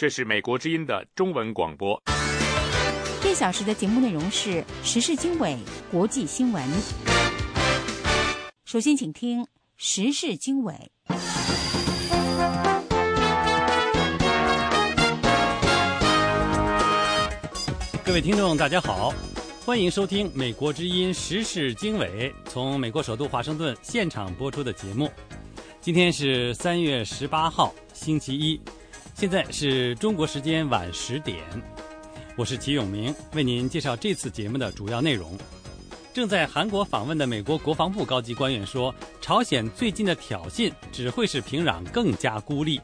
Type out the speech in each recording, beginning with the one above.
这是美国之音的中文广播。这小时的节目内容是时事经纬、国际新闻。首先，请听时事经纬。各位听众，大家好，欢迎收听美国之音时事经纬从美国首都华盛顿现场播出的节目。今天是三月十八号，星期一。现在是中国时间晚十点，我是齐永明，为您介绍这次节目的主要内容。正在韩国访问的美国国防部高级官员说，朝鲜最近的挑衅只会使平壤更加孤立。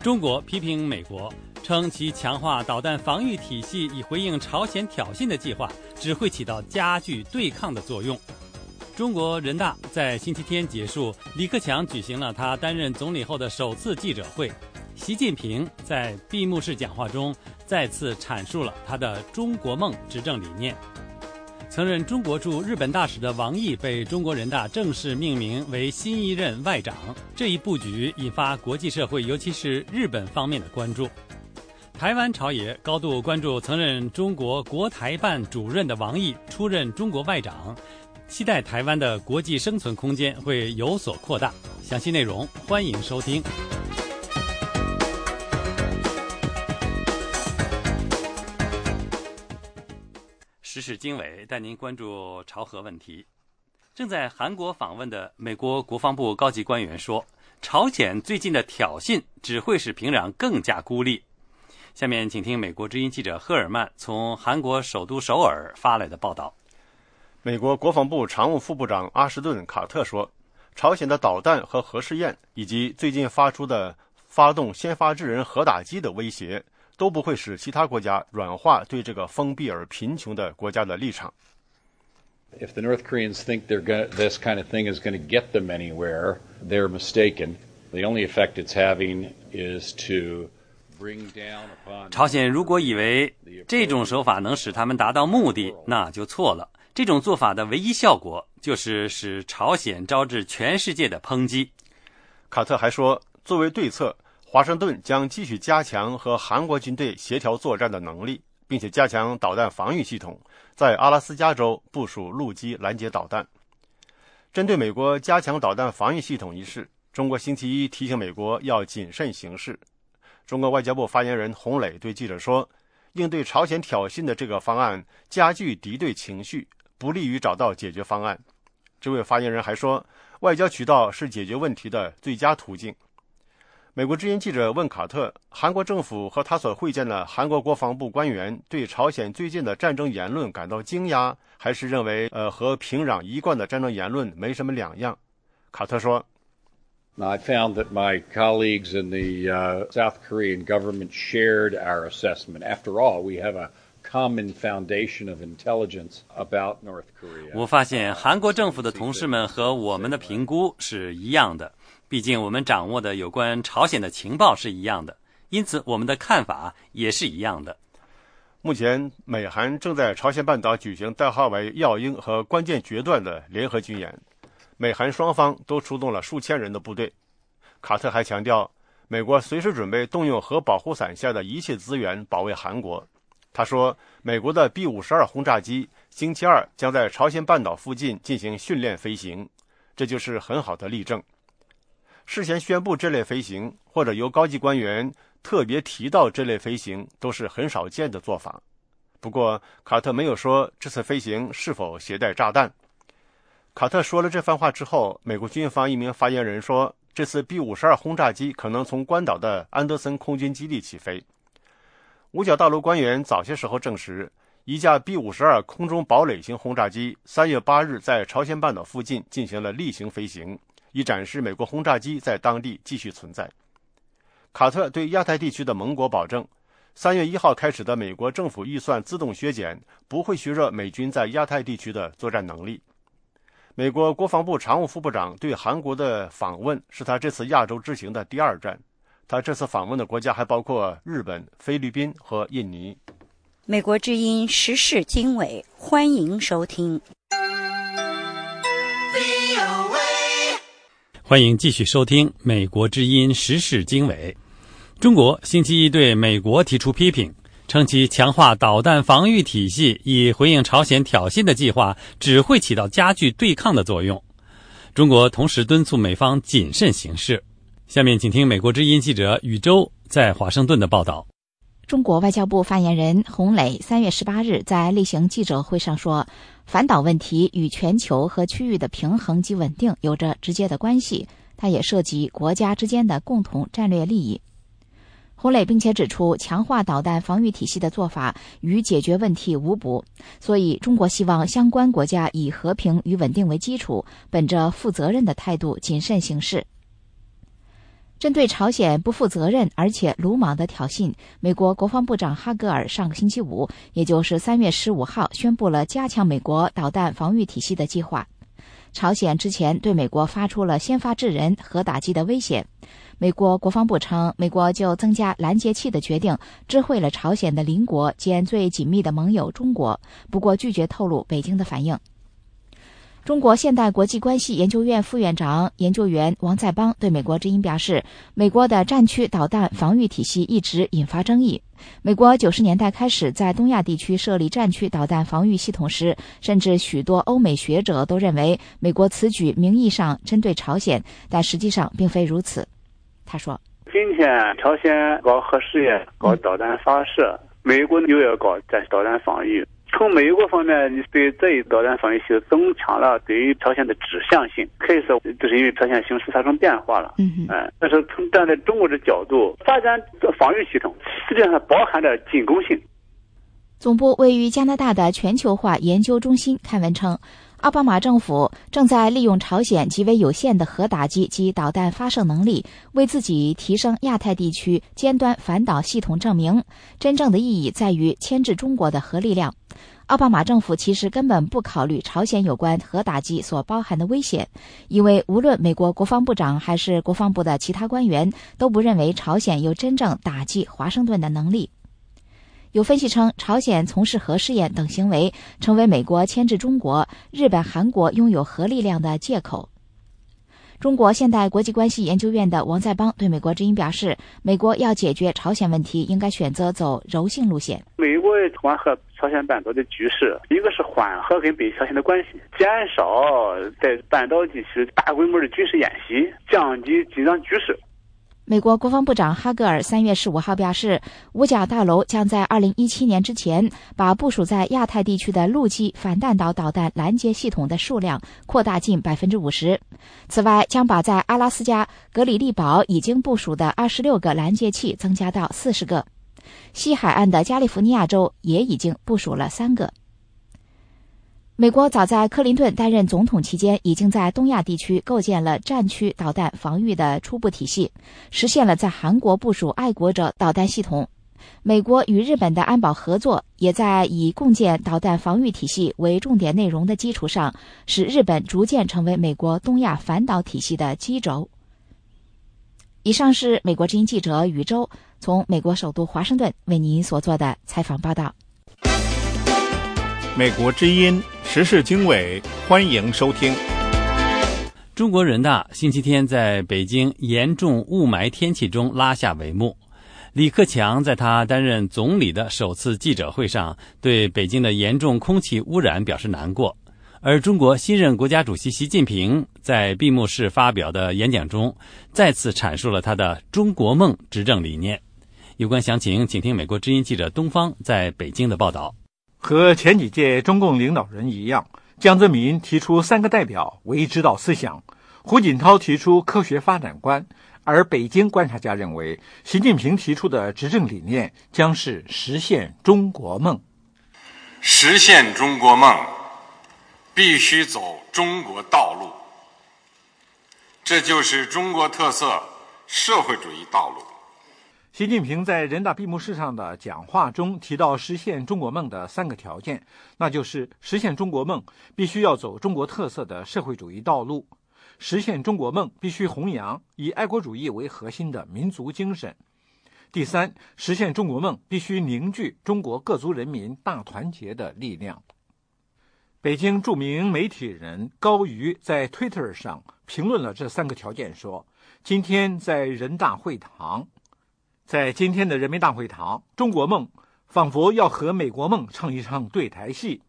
中国批评美国，称其强化导弹防御体系以回应朝鲜挑衅的计划只会起到加剧对抗的作用。中国人大在星期天结束，李克强举行了他担任总理后的首次记者会。习近平在闭幕式讲话中再次阐述了他的“中国梦”执政理念。曾任中国驻日本大使的王毅被中国人大正式命名为新一任外长，这一布局引发国际社会，尤其是日本方面的关注。台湾朝野高度关注曾任中国国台办主任的王毅出任中国外长，期待台湾的国际生存空间会有所扩大。详细内容，欢迎收听。时事经纬带您关注朝核问题。正在韩国访问的美国国防部高级官员说，朝鲜最近的挑衅只会使平壤更加孤立。下面请听美国之音记者赫尔曼从韩国首都首尔发来的报道。美国国防部常务副部长阿什顿·卡特说，朝鲜的导弹和核试验，以及最近发出的发动先发制人核打击的威胁。都不会使其他国家软化对这个封闭而贫穷的国家的立场。If the North Koreans think they're going this kind of thing is going to get them anywhere, they're mistaken. The only effect it's having is to bring down upon. 朝鲜如果以为这种手法能使他们达到目的，那就错了。这种做法的唯一效果就是使朝鲜招致全世界的抨击。卡特还说，作为对策。华盛顿将继续加强和韩国军队协调作战的能力，并且加强导弹防御系统，在阿拉斯加州部署陆基拦截导弹。针对美国加强导弹防御系统一事，中国星期一提醒美国要谨慎行事。中国外交部发言人洪磊对记者说：“应对朝鲜挑衅的这个方案加剧敌对情绪，不利于找到解决方案。”这位发言人还说：“外交渠道是解决问题的最佳途径。”美国之音记者问卡特：“韩国政府和他所会见的韩国国防部官员对朝鲜最近的战争言论感到惊讶，还是认为呃和平壤一贯的战争言论没什么两样？”卡特说：“I found that my colleagues in the South Korean government shared our assessment. After all, we have a common foundation of intelligence about North Korea.” 我发现韩国政府的同事们和我们的评估是一样的。毕竟我们掌握的有关朝鲜的情报是一样的，因此我们的看法也是一样的。目前，美韩正在朝鲜半岛举行代号为“耀英”和“关键决断”的联合军演，美韩双方都出动了数千人的部队。卡特还强调，美国随时准备动用核保护伞下的一切资源保卫韩国。他说，美国的 B 五十二轰炸机星期二将在朝鲜半岛附近进行训练飞行，这就是很好的例证。事先宣布这类飞行，或者由高级官员特别提到这类飞行，都是很少见的做法。不过，卡特没有说这次飞行是否携带炸弹。卡特说了这番话之后，美国军方一名发言人说，这次 B 五十二轰炸机可能从关岛的安德森空军基地起飞。五角大楼官员早些时候证实，一架 B 五十二空中堡垒型轰炸机三月八日在朝鲜半岛附近进行了例行飞行。以展示美国轰炸机在当地继续存在。卡特对亚太地区的盟国保证，三月一号开始的美国政府预算自动削减不会削弱美军在亚太地区的作战能力。美国国防部常务副部长对韩国的访问是他这次亚洲之行的第二站。他这次访问的国家还包括日本、菲律宾和印尼。美国之音时事经纬，欢迎收听。欢迎继续收听《美国之音时事经纬》。中国星期一对美国提出批评，称其强化导弹防御体系以回应朝鲜挑衅的计划只会起到加剧对抗的作用。中国同时敦促美方谨慎行事。下面请听美国之音记者宇宙在华盛顿的报道。中国外交部发言人洪磊三月十八日在例行记者会上说：“反导问题与全球和区域的平衡及稳定有着直接的关系，它也涉及国家之间的共同战略利益。”洪磊并且指出，强化导弹防御体系的做法与解决问题无补，所以中国希望相关国家以和平与稳定为基础，本着负责任的态度谨慎行事。针对朝鲜不负责任而且鲁莽的挑衅，美国国防部长哈格尔上个星期五，也就是三月十五号，宣布了加强美国导弹防御体系的计划。朝鲜之前对美国发出了先发制人核打击的威胁。美国国防部称，美国就增加拦截器的决定知会了朝鲜的邻国兼最紧密的盟友中国，不过拒绝透露北京的反应。中国现代国际关系研究院副院长研究员王在邦对美国之音表示，美国的战区导弹防御体系一直引发争议。美国九十年代开始在东亚地区设立战区导弹防御系统时，甚至许多欧美学者都认为美国此举名义上针对朝鲜，但实际上并非如此。他说：“今天朝鲜搞核试验、搞导弹发射，美国又要搞战导弹防御。”从美国方面，你对这一导弹防御系统增强了对于朝鲜的指向性，可以说这是因为朝鲜形势发生变化了。嗯嗯，但是从站在中国的角度，发展防御系统实际上包含着进攻性。总部位于加拿大的全球化研究中心刊文称。奥巴马政府正在利用朝鲜极为有限的核打击及导弹发射能力，为自己提升亚太地区尖端反导系统证明。真正的意义在于牵制中国的核力量。奥巴马政府其实根本不考虑朝鲜有关核打击所包含的危险，因为无论美国国防部长还是国防部的其他官员都不认为朝鲜有真正打击华盛顿的能力。有分析称，朝鲜从事核试验等行为成为美国牵制中国、日本、韩国拥有核力量的借口。中国现代国际关系研究院的王在邦对美国之音表示，美国要解决朝鲜问题，应该选择走柔性路线。美国缓和朝鲜半岛的局势，一个是缓和跟北朝鲜的关系，减少在半岛地区大规模的军事演习，降低紧张局势。美国国防部长哈格尔三月十五号表示，五角大楼将在二零一七年之前把部署在亚太地区的陆基反弹道导弹拦截系统的数量扩大近百分之五十。此外，将把在阿拉斯加格里利堡已经部署的二十六个拦截器增加到四十个。西海岸的加利福尼亚州也已经部署了三个。美国早在克林顿担任总统期间，已经在东亚地区构建了战区导弹防御的初步体系，实现了在韩国部署爱国者导弹系统。美国与日本的安保合作，也在以共建导弹防御体系为重点内容的基础上，使日本逐渐成为美国东亚反导体系的基轴。以上是美国之音记者宇宙从美国首都华盛顿为您所做的采访报道。美国之音。时事经纬，欢迎收听。中国人大星期天在北京严重雾霾天气中拉下帷幕。李克强在他担任总理的首次记者会上，对北京的严重空气污染表示难过。而中国新任国家主席习近平在闭幕式发表的演讲中，再次阐述了他的“中国梦”执政理念。有关详情，请听美国之音记者东方在北京的报道。和前几届中共领导人一样，江泽民提出“三个代表”为指导思想，胡锦涛提出科学发展观，而北京观察家认为，习近平提出的执政理念将是实现中国梦。实现中国梦，必须走中国道路，这就是中国特色社会主义道路。习近平在人大闭幕式上的讲话中提到，实现中国梦的三个条件，那就是实现中国梦必须要走中国特色的社会主义道路，实现中国梦必须弘扬以爱国主义为核心的民族精神，第三，实现中国梦必须凝聚中国各族人民大团结的力量。北京著名媒体人高瑜在 Twitter 上评论了这三个条件，说：“今天在人大会堂。”在今天的人民大会堂，中国梦仿佛要和美国梦唱一场对台戏。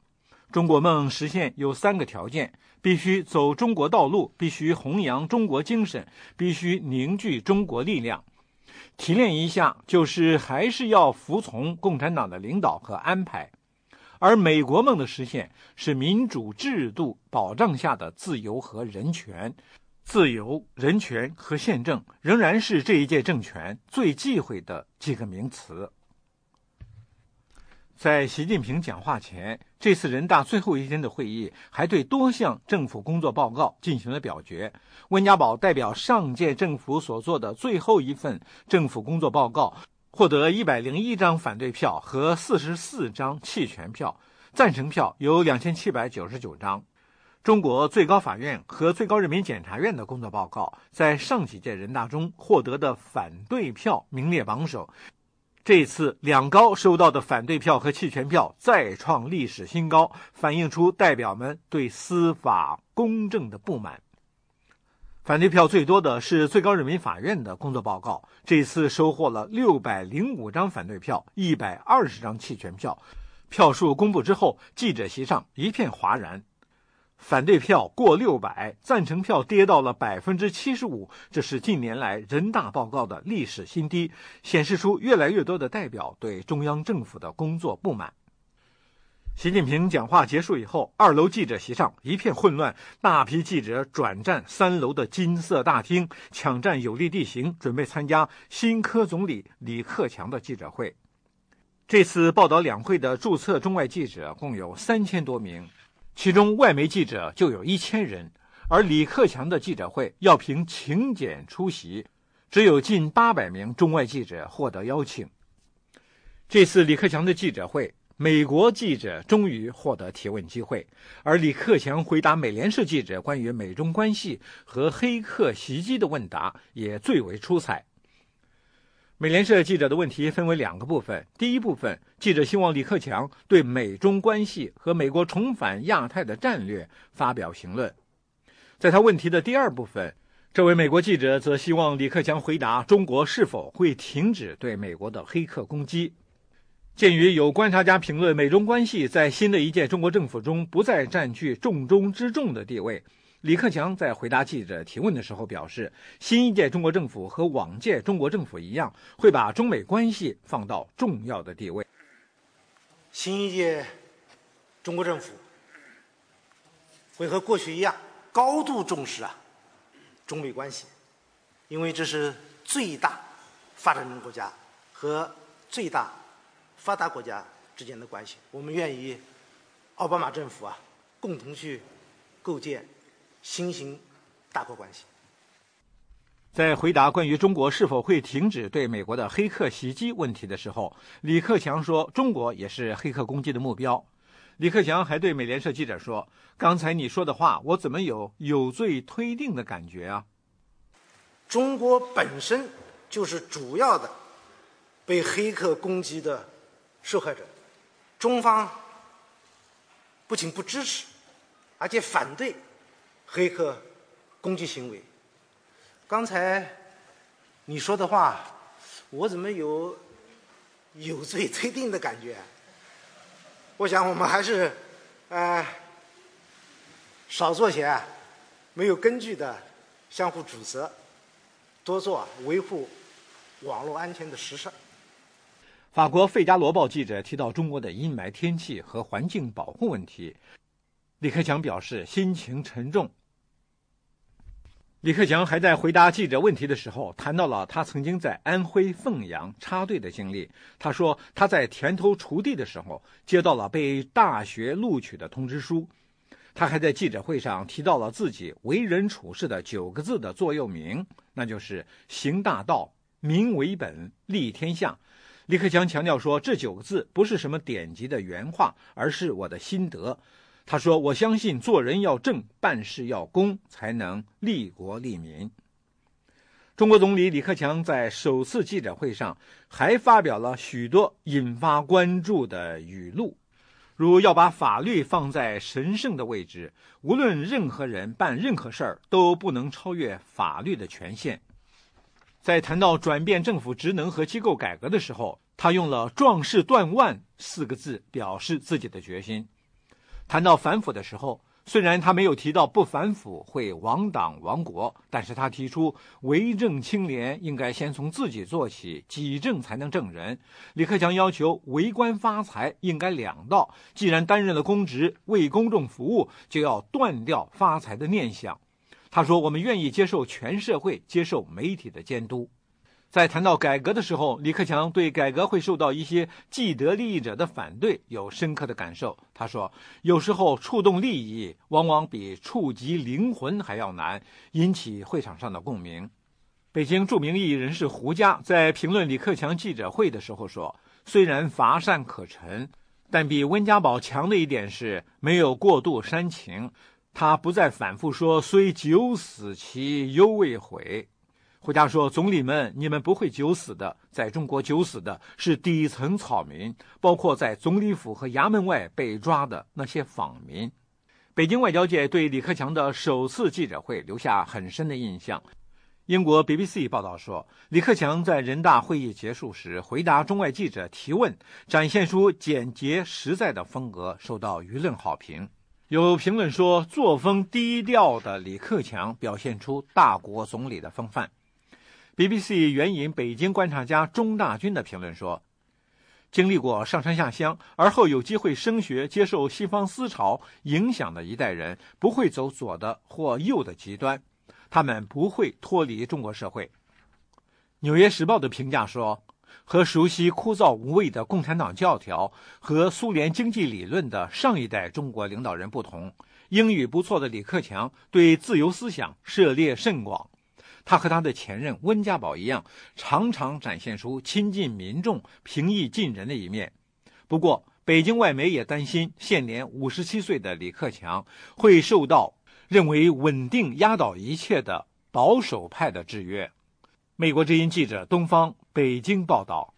中国梦实现有三个条件：必须走中国道路，必须弘扬中国精神，必须凝聚中国力量。提炼一下，就是还是要服从共产党的领导和安排。而美国梦的实现是民主制度保障下的自由和人权。自由、人权和宪政仍然是这一届政权最忌讳的几个名词。在习近平讲话前，这次人大最后一天的会议还对多项政府工作报告进行了表决。温家宝代表上届政府所做的最后一份政府工作报告，获得一百零一张反对票和四十四张弃权票，赞成票有两千七百九十九张。中国最高法院和最高人民检察院的工作报告在上几届人大中获得的反对票名列榜首。这次两高收到的反对票和弃权票再创历史新高，反映出代表们对司法公正的不满。反对票最多的是最高人民法院的工作报告，这次收获了六百零五张反对票，一百二十张弃权票。票数公布之后，记者席上一片哗然。反对票过六百，赞成票跌到了百分之七十五，这是近年来人大报告的历史新低，显示出越来越多的代表对中央政府的工作不满。习近平讲话结束以后，二楼记者席上一片混乱，大批记者转战三楼的金色大厅，抢占有利地形，准备参加新科总理李克强的记者会。这次报道两会的注册中外记者共有三千多名。其中外媒记者就有一千人，而李克强的记者会要凭请柬出席，只有近八百名中外记者获得邀请。这次李克强的记者会，美国记者终于获得提问机会，而李克强回答美联社记者关于美中关系和黑客袭击的问答也最为出彩。美联社记者的问题分为两个部分。第一部分，记者希望李克强对美中关系和美国重返亚太的战略发表评论。在他问题的第二部分，这位美国记者则希望李克强回答中国是否会停止对美国的黑客攻击。鉴于有观察家评论，美中关系在新的一届中国政府中不再占据重中之重的地位。李克强在回答记者提问的时候表示，新一届中国政府和往届中国政府一样，会把中美关系放到重要的地位。新一届中国政府会和过去一样，高度重视啊中美关系，因为这是最大发展中国家和最大发达国家之间的关系。我们愿意奥巴马政府啊共同去构建。新型大国关系。在回答关于中国是否会停止对美国的黑客袭击问题的时候，李克强说：“中国也是黑客攻击的目标。”李克强还对美联社记者说：“刚才你说的话，我怎么有有罪推定的感觉啊？”中国本身就是主要的被黑客攻击的受害者，中方不仅不支持，而且反对。黑客攻击行为，刚才你说的话，我怎么有有罪推定的感觉？我想我们还是，呃，少做些没有根据的相互指责，多做维护网络安全的实事。法国《费加罗报》记者提到中国的阴霾天气和环境保护问题。李克强表示心情沉重。李克强还在回答记者问题的时候谈到了他曾经在安徽凤阳插队的经历。他说他在田头锄地的时候接到了被大学录取的通知书。他还在记者会上提到了自己为人处事的九个字的座右铭，那就是“行大道，民为本，利天下”。李克强强调说，这九个字不是什么典籍的原话，而是我的心得。他说：“我相信做人要正，办事要公，才能利国利民。”中国总理李克强在首次记者会上还发表了许多引发关注的语录，如要把法律放在神圣的位置，无论任何人办任何事儿都不能超越法律的权限。在谈到转变政府职能和机构改革的时候，他用了“壮士断腕”四个字表示自己的决心。谈到反腐的时候，虽然他没有提到不反腐会亡党亡国，但是他提出为政清廉应该先从自己做起，己正才能正人。李克强要求为官发财应该两道，既然担任了公职，为公众服务，就要断掉发财的念想。他说：“我们愿意接受全社会、接受媒体的监督。”在谈到改革的时候，李克强对改革会受到一些既得利益者的反对有深刻的感受。他说：“有时候触动利益，往往比触及灵魂还要难，引起会场上的共鸣。”北京著名艺人士胡佳在评论李克强记者会的时候说：“虽然乏善可陈，但比温家宝强的一点是没有过度煽情，他不再反复说‘虽九死其犹未悔’。”胡佳说：“总理们，你们不会久死的。在中国，久死的是底层草民，包括在总理府和衙门外被抓的那些访民。”北京外交界对李克强的首次记者会留下很深的印象。英国 BBC 报道说，李克强在人大会议结束时回答中外记者提问，展现出简洁实在的风格，受到舆论好评。有评论说，作风低调的李克强表现出大国总理的风范。BBC 援引北京观察家钟大军的评论说：“经历过上山下乡，而后有机会升学、接受西方思潮影响的一代人，不会走左的或右的极端，他们不会脱离中国社会。”《纽约时报》的评价说：“和熟悉枯燥无味的共产党教条和苏联经济理论的上一代中国领导人不同，英语不错的李克强对自由思想涉猎甚广。”他和他的前任温家宝一样，常常展现出亲近民众、平易近人的一面。不过，北京外媒也担心，现年五十七岁的李克强会受到认为稳定压倒一切的保守派的制约。美国之音记者东方北京报道。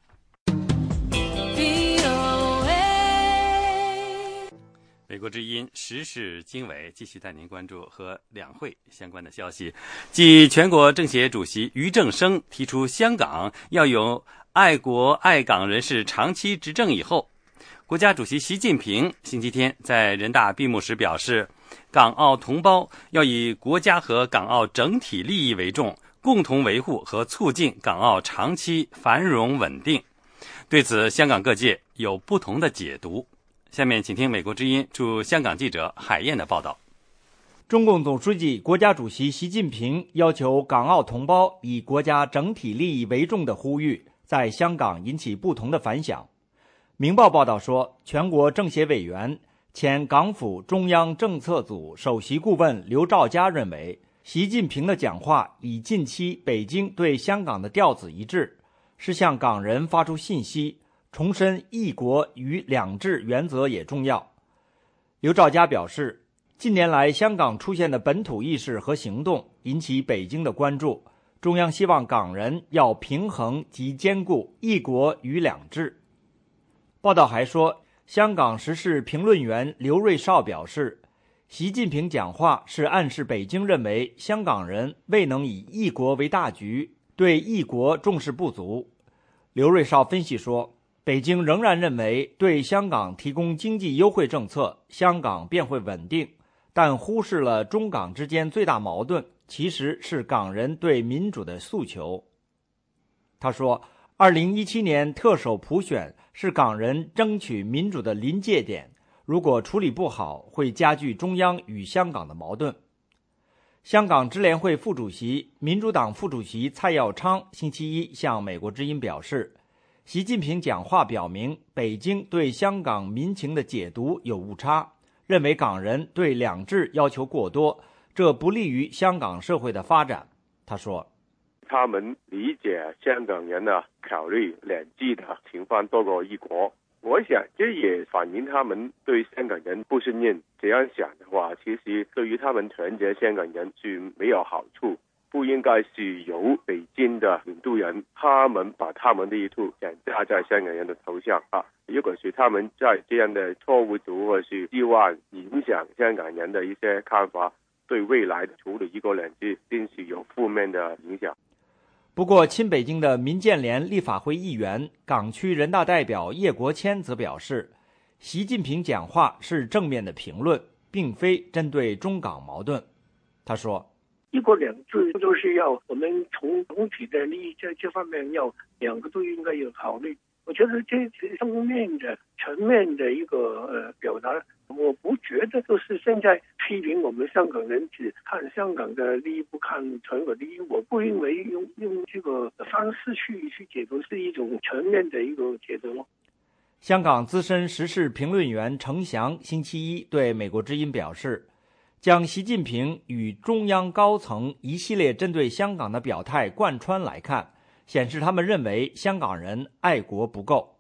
美国之音时事经纬继续带您关注和两会相关的消息。继全国政协主席俞正声提出香港要有爱国爱港人士长期执政以后，国家主席习近平星期天在人大闭幕时表示，港澳同胞要以国家和港澳整体利益为重，共同维护和促进港澳长期繁荣稳定。对此，香港各界有不同的解读。下面请听美国之音驻香港记者海燕的报道。中共总书记、国家主席习近平要求港澳同胞以国家整体利益为重的呼吁，在香港引起不同的反响。《明报》报道说，全国政协委员、前港府中央政策组首席顾问刘兆佳认为，习近平的讲话与近期北京对香港的调子一致，是向港人发出信息。重申“一国与两制”原则也重要。刘兆佳表示，近年来香港出现的本土意识和行动引起北京的关注，中央希望港人要平衡及兼顾“一国与两制”。报道还说，香港时事评论员刘瑞绍表示，习近平讲话是暗示北京认为香港人未能以“一国”为大局，对“一国”重视不足。刘瑞绍分析说。北京仍然认为对香港提供经济优惠政策，香港便会稳定，但忽视了中港之间最大矛盾其实是港人对民主的诉求。他说：“二零一七年特首普选是港人争取民主的临界点，如果处理不好，会加剧中央与香港的矛盾。”香港支联会副主席、民主党副主席蔡耀昌星期一向美国之音表示。习近平讲话表明，北京对香港民情的解读有误差，认为港人对两制要求过多，这不利于香港社会的发展。他说：“他们理解香港人呢考虑两制的情况多过一国，我想这也反映他们对香港人不信任。这样想的话，其实对于他们团结香港人是没有好处。”不应该是由北京的领导人，他们把他们的意图强加在香港人的头上啊！如果是他们在这样的错误图，或是希望影响香港人的一些看法，对未来处理一国两制，定是有负面的影响。不过，亲北京的民建联立法会议员、港区人大代表叶国谦则表示，习近平讲话是正面的评论，并非针对中港矛盾。他说：“一国两制就是要我们从总体的利益这这方面要两个都应该有考虑。我觉得这正面的、全面的一个呃表达。”我不觉得就是现在批评我们香港人只看香港的利益，不看全国利益。我不认为用用这个方式去去解读是一种全面的一个解读。香港资深时事评论员程翔星期一对美国之音表示，将习近平与中央高层一系列针对香港的表态贯穿来看，显示他们认为香港人爱国不够。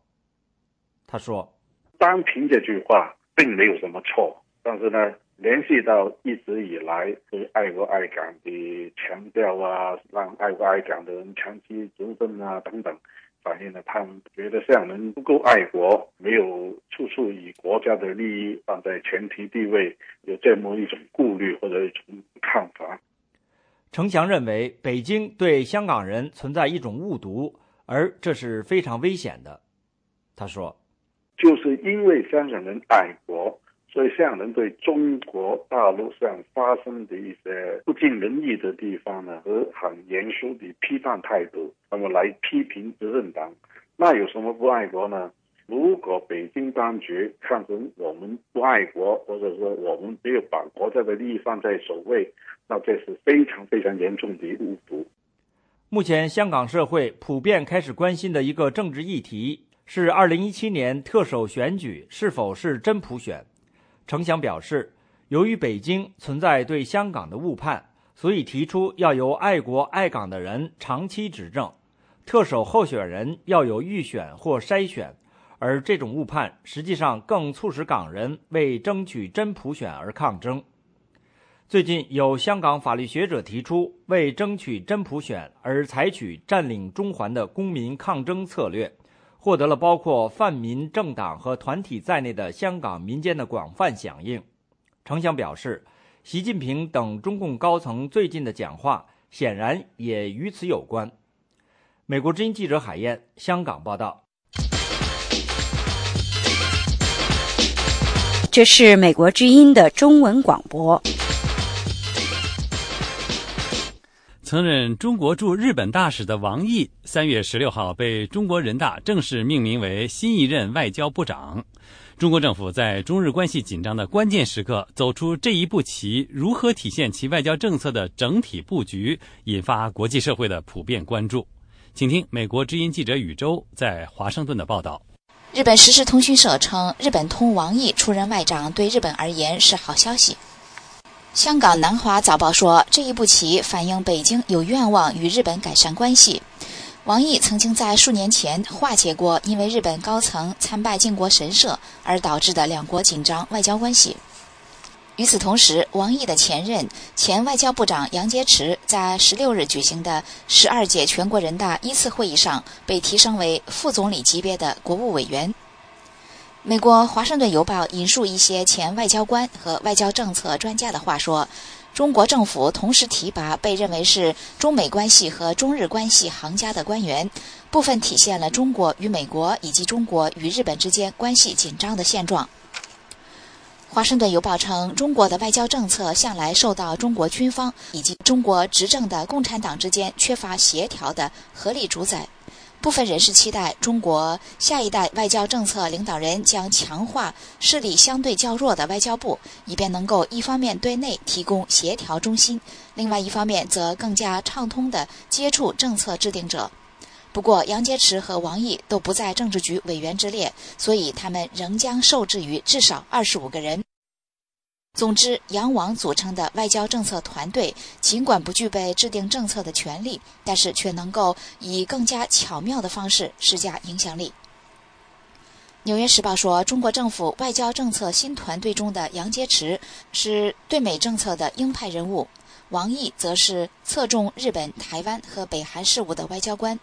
他说：“单凭这句话。”并没有什么错，但是呢，联系到一直以来对爱国爱港的强调啊，让爱国爱港的人长期执政啊等等，反映了他们觉得香港人不够爱国，没有处处以国家的利益放在前提地位，有这么一种顾虑或者一种看法。程翔认为，北京对香港人存在一种误读，而这是非常危险的。他说。就是因为香港人爱国，所以香港人对中国大陆上发生的一些不尽人意的地方呢，和很严肃的批判态度，那么来批评执政党，那有什么不爱国呢？如果北京当局看成我们不爱国，或者说我们没有把国家的利益放在首位，那这是非常非常严重的误读。目前，香港社会普遍开始关心的一个政治议题。是二零一七年特首选举是否是真普选？程翔表示，由于北京存在对香港的误判，所以提出要由爱国爱港的人长期执政，特首候选人要有预选或筛选，而这种误判实际上更促使港人为争取真普选而抗争。最近有香港法律学者提出，为争取真普选而采取占领中环的公民抗争策略。获得了包括泛民政党和团体在内的香港民间的广泛响应。程翔表示，习近平等中共高层最近的讲话显然也与此有关。美国之音记者海燕，香港报道。这是美国之音的中文广播。曾任中国驻日本大使的王毅，三月十六号被中国人大正式命名为新一任外交部长。中国政府在中日关系紧张的关键时刻走出这一步棋，如何体现其外交政策的整体布局，引发国际社会的普遍关注。请听美国之音记者宇宙在华盛顿的报道。日本时事通讯社称，日本通王毅出任外长，对日本而言是好消息。香港南华早报说，这一步棋反映北京有愿望与日本改善关系。王毅曾经在数年前化解过因为日本高层参拜靖国神社而导致的两国紧张外交关系。与此同时，王毅的前任前外交部长杨洁篪在十六日举行的十二届全国人大一次会议上被提升为副总理级别的国务委员。美国《华盛顿邮报》引述一些前外交官和外交政策专家的话说，中国政府同时提拔被认为是中美关系和中日关系行家的官员，部分体现了中国与美国以及中国与日本之间关系紧张的现状。《华盛顿邮报》称，中国的外交政策向来受到中国军方以及中国执政的共产党之间缺乏协调的合理主宰。部分人士期待中国下一代外交政策领导人将强化势力相对较弱的外交部，以便能够一方面对内提供协调中心，另外一方面则更加畅通地接触政策制定者。不过，杨洁篪和王毅都不在政治局委员之列，所以他们仍将受制于至少二十五个人。总之，杨王组成的外交政策团队，尽管不具备制定政策的权利，但是却能够以更加巧妙的方式施加影响力。《纽约时报》说，中国政府外交政策新团队中的杨洁篪是对美政策的鹰派人物，王毅则是侧重日本、台湾和北韩事务的外交官。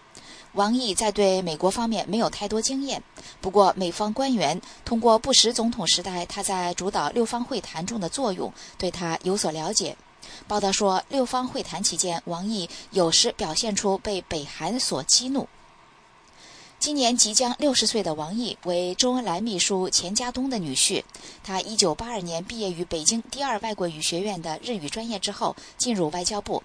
王毅在对美国方面没有太多经验，不过美方官员通过布什总统时代他在主导六方会谈中的作用，对他有所了解。报道说，六方会谈期间，王毅有时表现出被北韩所激怒。今年即将六十岁的王毅为周恩来秘书钱家东的女婿。他一九八二年毕业于北京第二外国语学院的日语专业之后，进入外交部。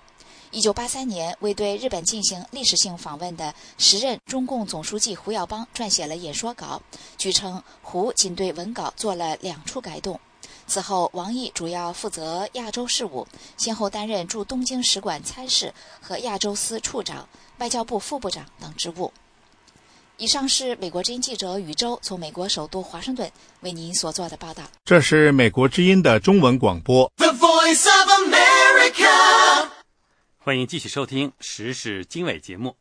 一九八三年，为对日本进行历史性访问的时任中共总书记胡耀邦撰写了演说稿。据称，胡仅对文稿做了两处改动。此后，王毅主要负责亚洲事务，先后担任驻东京使馆参事和亚洲司处长、外交部副部长等职务。以上是美国之音记者宇宙从美国首都华盛顿为您所做的报道。这是美国之音的中文广播。The Voice of America. 欢迎继续收听时事经纬节目。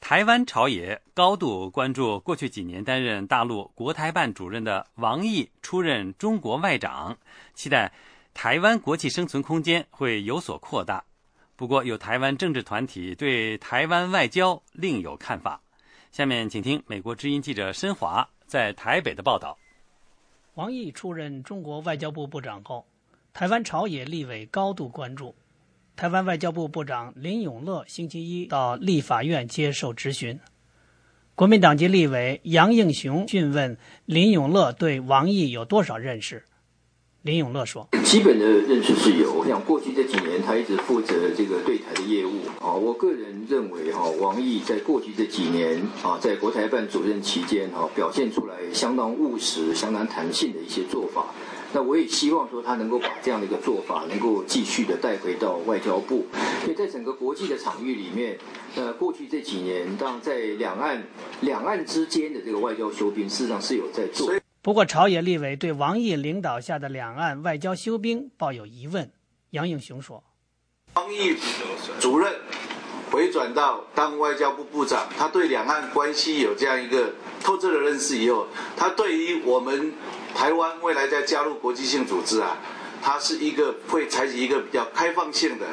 台湾朝野高度关注过去几年担任大陆国台办主任的王毅出任中国外长，期待台湾国际生存空间会有所扩大。不过，有台湾政治团体对台湾外交另有看法。下面请听美国之音记者申华在台北的报道。王毅出任中国外交部部长后，台湾朝野立委高度关注。台湾外交部部长林永乐星期一到立法院接受质询，国民党籍立委杨应雄讯问林永乐对王毅有多少认识。林永乐说：“基本的认识是有，我想过去这几年他一直负责这个对台的业务啊。我个人认为哈，王毅在过去这几年啊，在国台办主任期间哈，表现出来相当务实、相当弹性的一些做法。那我也希望说他能够把这样的一个做法能够继续的带回到外交部，因为在整个国际的场域里面，呃，过去这几年，当然在两岸两岸之间的这个外交修兵，事实上是有在做。”不过，朝野立委对王毅领导下的两岸外交修兵抱有疑问。杨应雄说：“王毅主任回转到当外交部部长，他对两岸关系有这样一个透彻的认识以后，他对于我们台湾未来在加入国际性组织啊，他是一个会采取一个比较开放性的，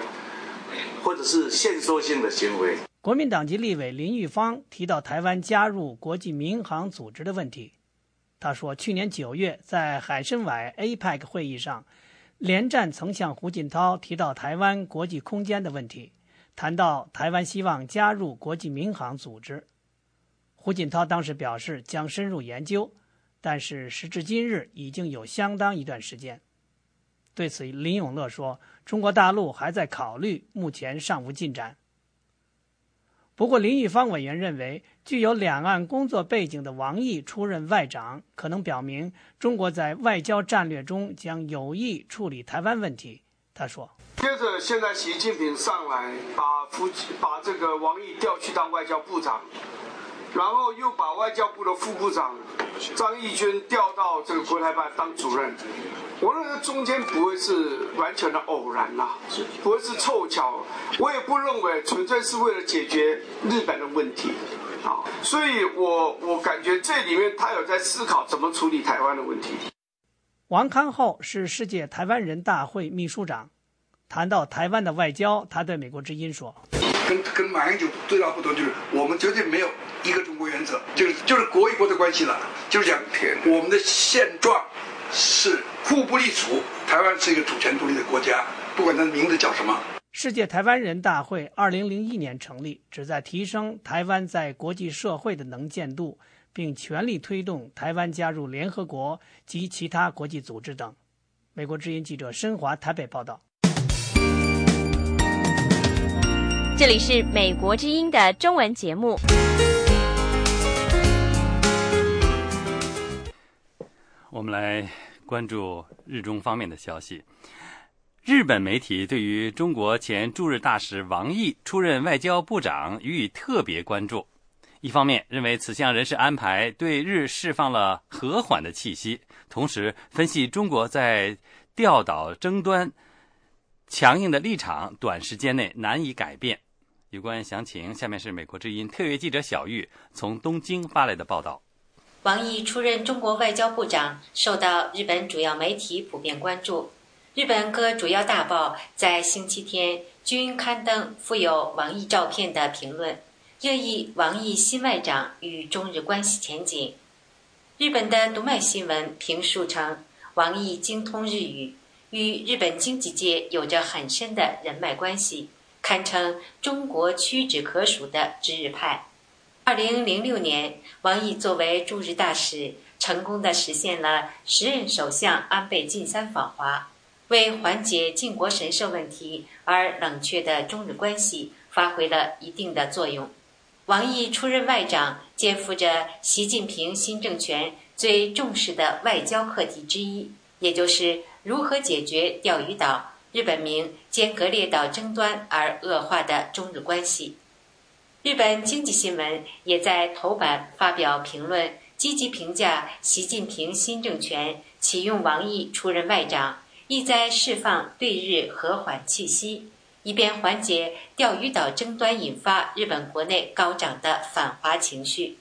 或者是限缩性的行为。”国民党籍立委林玉芳提到台湾加入国际民航组织的问题。他说，去年九月在海参崴 APEC 会议上，连战曾向胡锦涛提到台湾国际空间的问题，谈到台湾希望加入国际民航组织。胡锦涛当时表示将深入研究，但是时至今日已经有相当一段时间。对此，林永乐说，中国大陆还在考虑，目前尚无进展。不过，林玉芳委员认为，具有两岸工作背景的王毅出任外长，可能表明中国在外交战略中将有意处理台湾问题。他说：“接着，现在习近平上来，把夫把这个王毅调去当外交部长，然后又把外交部的副部长张义军调到这个国台办当主任。我认为中间不会是完全的偶然啦，不会是凑巧。我也不认为纯粹是为了解决日本的问题，啊，所以我我感觉这里面他有在思考怎么处理台湾的问题。王康浩是世界台湾人大会秘书长，谈到台湾的外交，他对美国之音说：“跟跟马英九最大不同就是，我们绝对没有一个中国原则，就是就是国与国的关系了，就是讲我们的现状是。”互不隶属，台湾是一个主权独立的国家，不管它的名字叫什么。世界台湾人大会二零零一年成立，旨在提升台湾在国际社会的能见度，并全力推动台湾加入联合国及其他国际组织等。美国之音记者申华台北报道。这里是美国之音的中文节目。我们来。关注日中方面的消息，日本媒体对于中国前驻日大使王毅出任外交部长予以特别关注。一方面认为此项人事安排对日释放了和缓的气息，同时分析中国在钓岛争端强硬的立场短时间内难以改变。有关详情，下面是美国之音特约记者小玉从东京发来的报道。王毅出任中国外交部长，受到日本主要媒体普遍关注。日本各主要大报在星期天均刊登附有王毅照片的评论，热议王毅新外长与中日关系前景。日本的读卖新闻评述称，王毅精通日语，与日本经济界有着很深的人脉关系，堪称中国屈指可数的知日派。二零零六年，王毅作为驻日大使，成功的实现了时任首相安倍晋三访华，为缓解靖国神社问题而冷却的中日关系发挥了一定的作用。王毅出任外长，肩负着习近平新政权最重视的外交课题之一，也就是如何解决钓鱼岛（日本名尖阁列岛）争端而恶化的中日关系。日本经济新闻也在头版发表评论，积极评价习近平新政权启用王毅出任外长，意在释放对日和缓气息。以便缓解钓鱼岛争端引发日本国内高涨的反华情绪。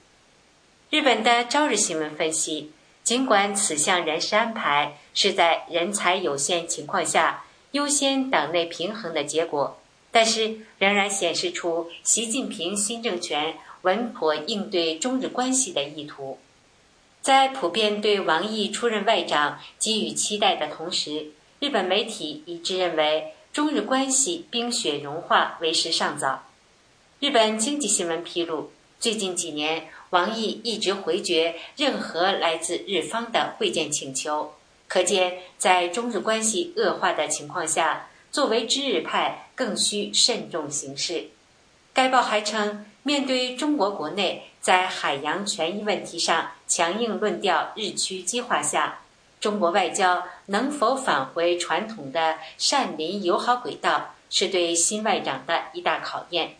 日本的《朝日新闻》分析，尽管此项人事安排是在人才有限情况下优先党内平衡的结果，但是仍然显示出习近平新政权稳妥应对中日关系的意图。在普遍对王毅出任外长给予期待的同时，日本媒体一致认为。中日关系冰雪融化为时尚早。日本经济新闻披露，最近几年，王毅一直回绝任何来自日方的会见请求，可见在中日关系恶化的情况下，作为知日派更需慎重行事。该报还称，面对中国国内在海洋权益问题上强硬论调日趋激化下。中国外交能否返回传统的善邻友好轨道，是对新外长的一大考验。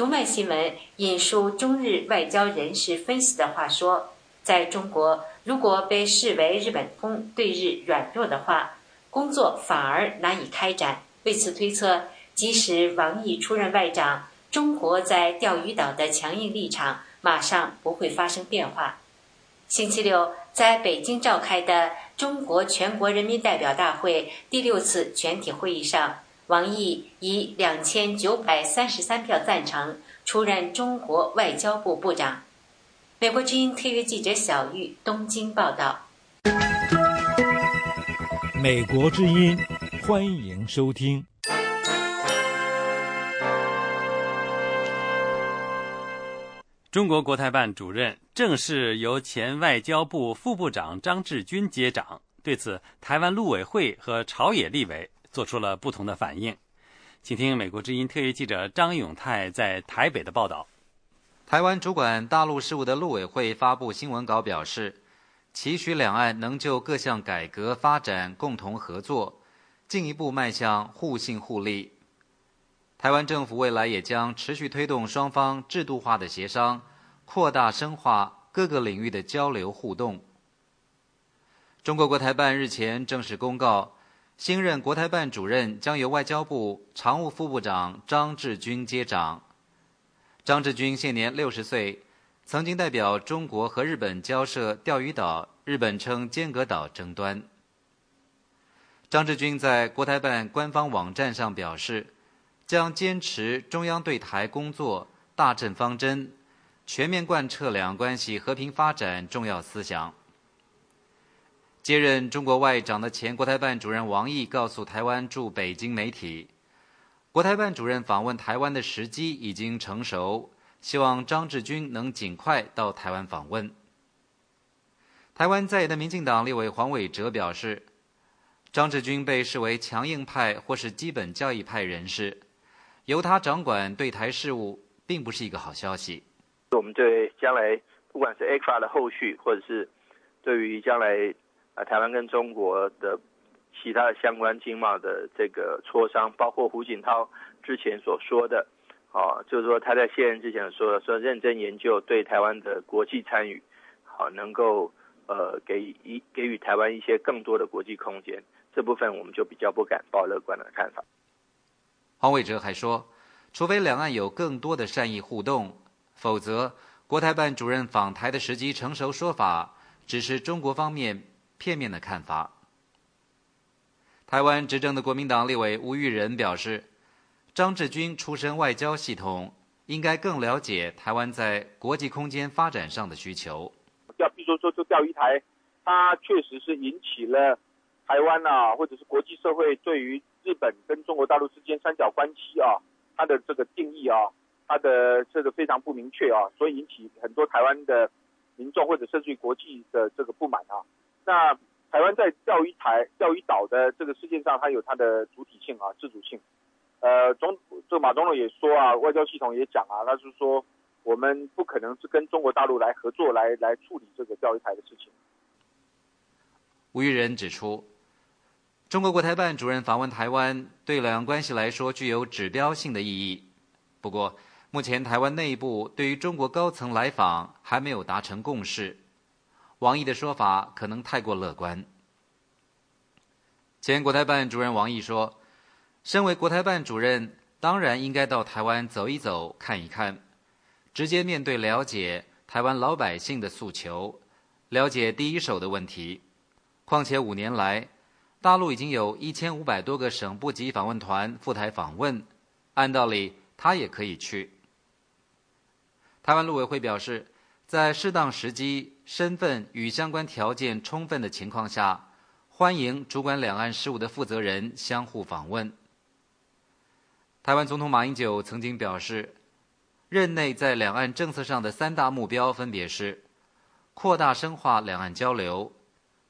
读卖新闻引述中日外交人士分析的话说，在中国，如果被视为日本通对日软弱的话，工作反而难以开展。为此推测，即使王毅出任外长，中国在钓鱼岛的强硬立场马上不会发生变化。星期六，在北京召开的中国全国人民代表大会第六次全体会议上，王毅以两千九百三十三票赞成出任中国外交部部长。美国之音特约记者小玉东京报道。美国之音，欢迎收听。中国国台办主任正式由前外交部副部长张志军接掌。对此，台湾陆委会和朝野立委做出了不同的反应。请听美国之音特约记者张永泰在台北的报道。台湾主管大陆事务的陆委会发布新闻稿表示，期许两岸能就各项改革发展共同合作，进一步迈向互信互利。台湾政府未来也将持续推动双方制度化的协商，扩大深化各个领域的交流互动。中国国台办日前正式公告，新任国台办主任将由外交部常务副部长张志军接掌。张志军现年六十岁，曾经代表中国和日本交涉钓鱼岛（日本称尖阁岛）争端。张志军在国台办官方网站上表示。将坚持中央对台工作大政方针，全面贯彻两岸关系和平发展重要思想。接任中国外长的前国台办主任王毅告诉台湾驻北京媒体，国台办主任访问台湾的时机已经成熟，希望张志军能尽快到台湾访问。台湾在野的民进党立委黄伟哲表示，张志军被视为强硬派或是基本教义派人士。由他掌管对台事务，并不是一个好消息。我们对将来不管是 APEC 的后续，或者是对于将来啊台湾跟中国的其他相关经贸的这个磋商，包括胡锦涛之前所说的，啊，就是说他在卸任之前说说认真研究对台湾的国际参与，好能够呃给一给予台湾一些更多的国际空间，这部分我们就比较不敢抱乐观的看法。黄伟哲还说，除非两岸有更多的善意互动，否则国台办主任访台的时机成熟说法，只是中国方面片面的看法。台湾执政的国民党立委吴玉仁表示，张志军出身外交系统，应该更了解台湾在国际空间发展上的需求。要比如说说，钓鱼台，它确实是引起了。台湾啊，或者是国际社会对于日本跟中国大陆之间三角关系啊，它的这个定义啊，它的这个非常不明确啊，所以引起很多台湾的民众或者甚至于国际的这个不满啊。那台湾在钓鱼台、钓鱼岛的这个事件上，它有它的主体性啊、自主性。呃，总这马总统也说啊，外交系统也讲啊，他是说我们不可能是跟中国大陆来合作来来处理这个钓鱼台的事情。吴玉仁指出，中国国台办主任访问台湾，对两岸关系来说具有指标性的意义。不过，目前台湾内部对于中国高层来访还没有达成共识，王毅的说法可能太过乐观。前国台办主任王毅说。身为国台办主任，当然应该到台湾走一走、看一看，直接面对了解台湾老百姓的诉求，了解第一手的问题。况且五年来，大陆已经有一千五百多个省部级访问团赴台访问，按道理他也可以去。台湾陆委会表示，在适当时机、身份与相关条件充分的情况下，欢迎主管两岸事务的负责人相互访问。台湾总统马英九曾经表示，任内在两岸政策上的三大目标分别是：扩大深化两岸交流，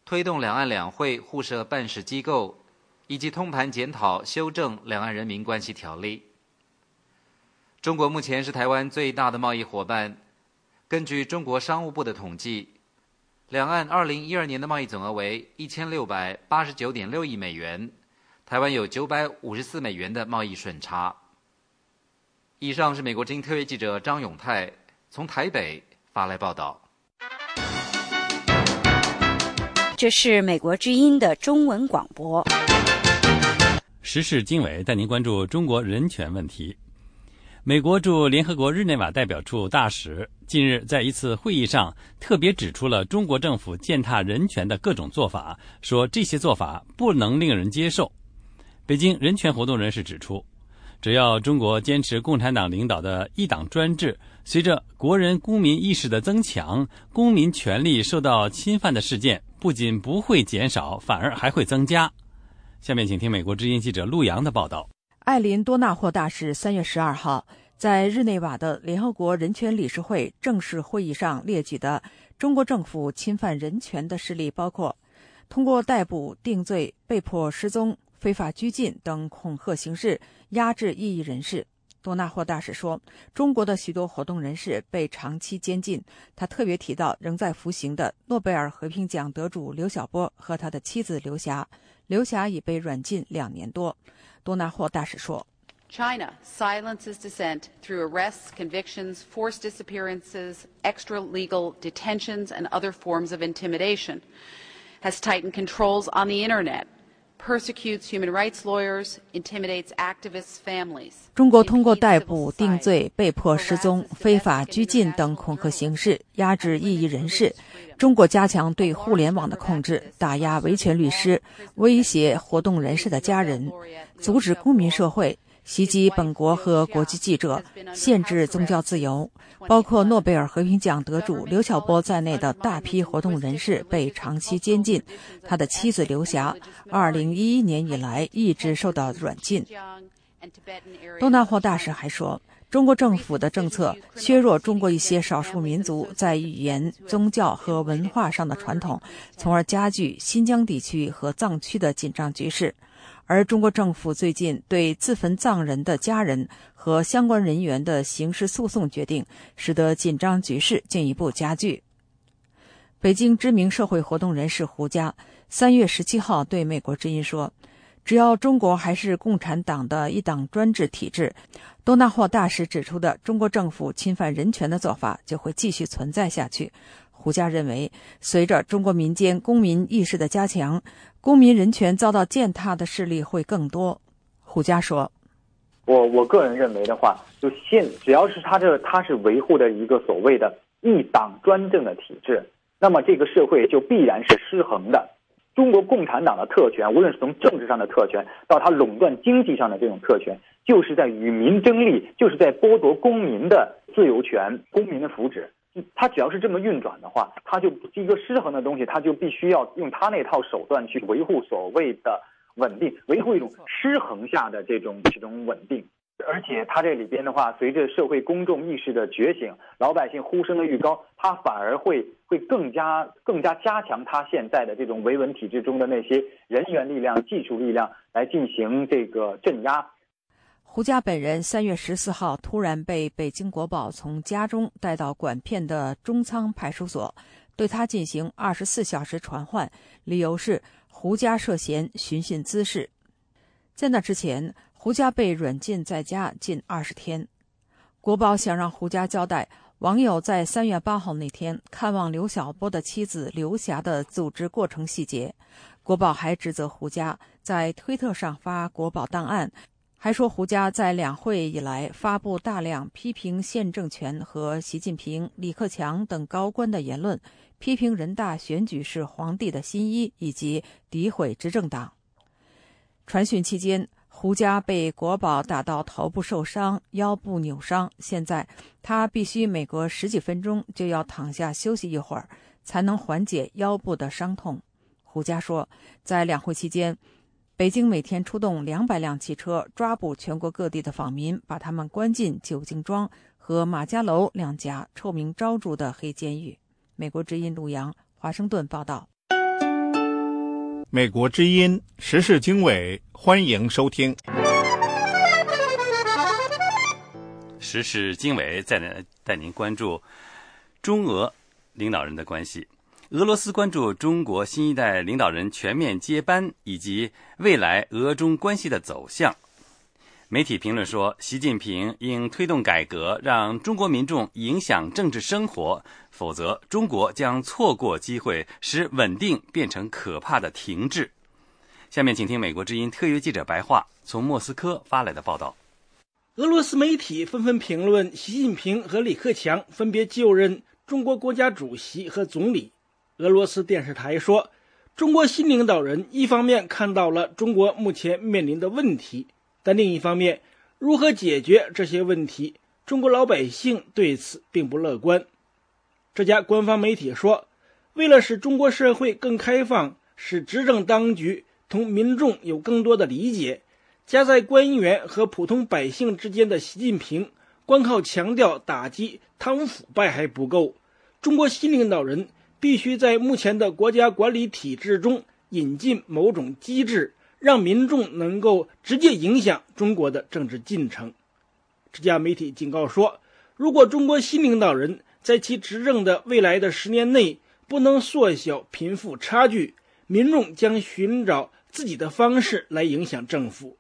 推动两岸两会互设办事机构，以及通盘检讨修正《两岸人民关系条例》。中国目前是台湾最大的贸易伙伴。根据中国商务部的统计，两岸二零一二年的贸易总额为一千六百八十九点六亿美元。台湾有九百五十四美元的贸易顺差。以上是美国之音特约记者张永泰从台北发来报道。这是美国之音的中文广播。时事经纬带您关注中国人权问题。美国驻联合国日内瓦代表处大使近日在一次会议上特别指出了中国政府践踏人权的各种做法，说这些做法不能令人接受。北京人权活动人士指出，只要中国坚持共产党领导的一党专制，随着国人公民意识的增强，公民权利受到侵犯的事件不仅不会减少，反而还会增加。下面请听美国之音记者陆洋的报道。艾琳多纳霍大使三月十二号在日内瓦的联合国人权理事会正式会议上列举的中国政府侵犯人权的事例，包括通过逮捕、定罪、被迫失踪。非法拘禁等恐吓形式压制异议人士，多纳霍大使说，中国的许多活动人士被长期监禁。他特别提到仍在服刑的诺贝尔和平奖得主刘晓波和他的妻子刘霞。刘霞已被软禁两年多。多纳霍大使说：“China silences dissent through arrests, convictions, forced disappearances, extra-legal detentions, and other forms of intimidation. Has tightened controls on the internet.” persecutes human rights lawyers, intimidates activists' families. 中国通过逮捕、定罪、被迫失踪、非法拘禁等恐吓形式压制异议人士。中国加强对互联网的控制，打压维权律师，威胁活动人士的家人，阻止公民社会。袭击本国和国际记者，限制宗教自由，包括诺贝尔和平奖得主刘晓波在内的大批活动人士被长期监禁。他的妻子刘霞，二零一一年以来一直受到软禁。东纳霍大使还说，中国政府的政策削弱中国一些少数民族在语言、宗教和文化上的传统，从而加剧新疆地区和藏区的紧张局势。而中国政府最近对自焚藏人的家人和相关人员的刑事诉讼决定，使得紧张局势进一步加剧。北京知名社会活动人士胡佳三月十七号对美国之音说：“只要中国还是共产党的一党专制体制，多纳霍大使指出的中国政府侵犯人权的做法就会继续存在下去。”胡佳认为，随着中国民间公民意识的加强，公民人权遭到践踏的事例会更多。胡佳说：“我我个人认为的话，就现只要是他这他是维护的一个所谓的一党专政的体制，那么这个社会就必然是失衡的。中国共产党的特权，无论是从政治上的特权，到他垄断经济上的这种特权，就是在与民争利，就是在剥夺公民的自由权、公民的福祉。”它只要是这么运转的话，它就一个失衡的东西，它就必须要用它那套手段去维护所谓的稳定，维护一种失衡下的这种这种稳定。而且它这里边的话，随着社会公众意识的觉醒，老百姓呼声的愈高，它反而会会更加更加加强它现在的这种维稳体制中的那些人员力量、技术力量来进行这个镇压。胡佳本人三月十四号突然被北京国宝从家中带到管片的中仓派出所，对他进行二十四小时传唤，理由是胡佳涉嫌寻衅滋事。在那之前，胡佳被软禁在家近二十天。国宝想让胡佳交代网友在三月八号那天看望刘晓波的妻子刘霞的组织过程细节。国宝还指责胡佳在推特上发国宝档案。还说胡佳在两会以来发布大量批评现政权和习近平、李克强等高官的言论，批评人大选举是皇帝的新衣，以及诋毁执政党。传讯期间，胡佳被国宝打到头部受伤、腰部扭伤，现在他必须每隔十几分钟就要躺下休息一会儿，才能缓解腰部的伤痛。胡佳说，在两会期间。北京每天出动两百辆汽车抓捕全国各地的访民，把他们关进九景庄和马家楼两家臭名昭著的黑监狱。美国之音陆洋华盛顿报道。美国之音时事经纬，欢迎收听。时事经纬在呢带您关注中俄领导人的关系。俄罗斯关注中国新一代领导人全面接班以及未来俄中关系的走向。媒体评论说，习近平应推动改革，让中国民众影响政治生活，否则中国将错过机会，使稳定变成可怕的停滞。下面请听美国之音特约记者白桦从莫斯科发来的报道。俄罗斯媒体纷纷评论习近平和李克强分别就任中国国家主席和总理。俄罗斯电视台说，中国新领导人一方面看到了中国目前面临的问题，但另一方面，如何解决这些问题，中国老百姓对此并不乐观。这家官方媒体说，为了使中国社会更开放，使执政当局同民众有更多的理解，夹在官员和普通百姓之间的习近平，光靠强调打击贪污腐败还不够，中国新领导人。必须在目前的国家管理体制中引进某种机制，让民众能够直接影响中国的政治进程。这家媒体警告说，如果中国新领导人在其执政的未来的十年内不能缩小贫富差距，民众将寻找自己的方式来影响政府。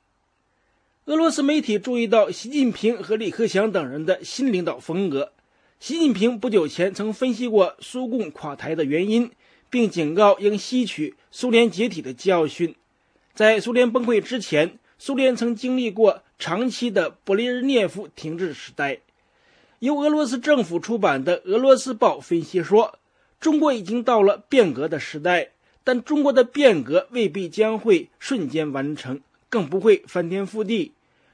俄罗斯媒体注意到习近平和李克强等人的新领导风格。习近平不久前曾分析过苏共垮台的原因，并警告应吸取苏联解体的教训。在苏联崩溃之前，苏联曾经历过长期的勃列日涅夫停滞时代。由俄罗斯政府出版的《俄罗斯报》分析说，中国已经到了变革的时代，但中国的变革未必将会瞬间完成，更不会翻天覆地。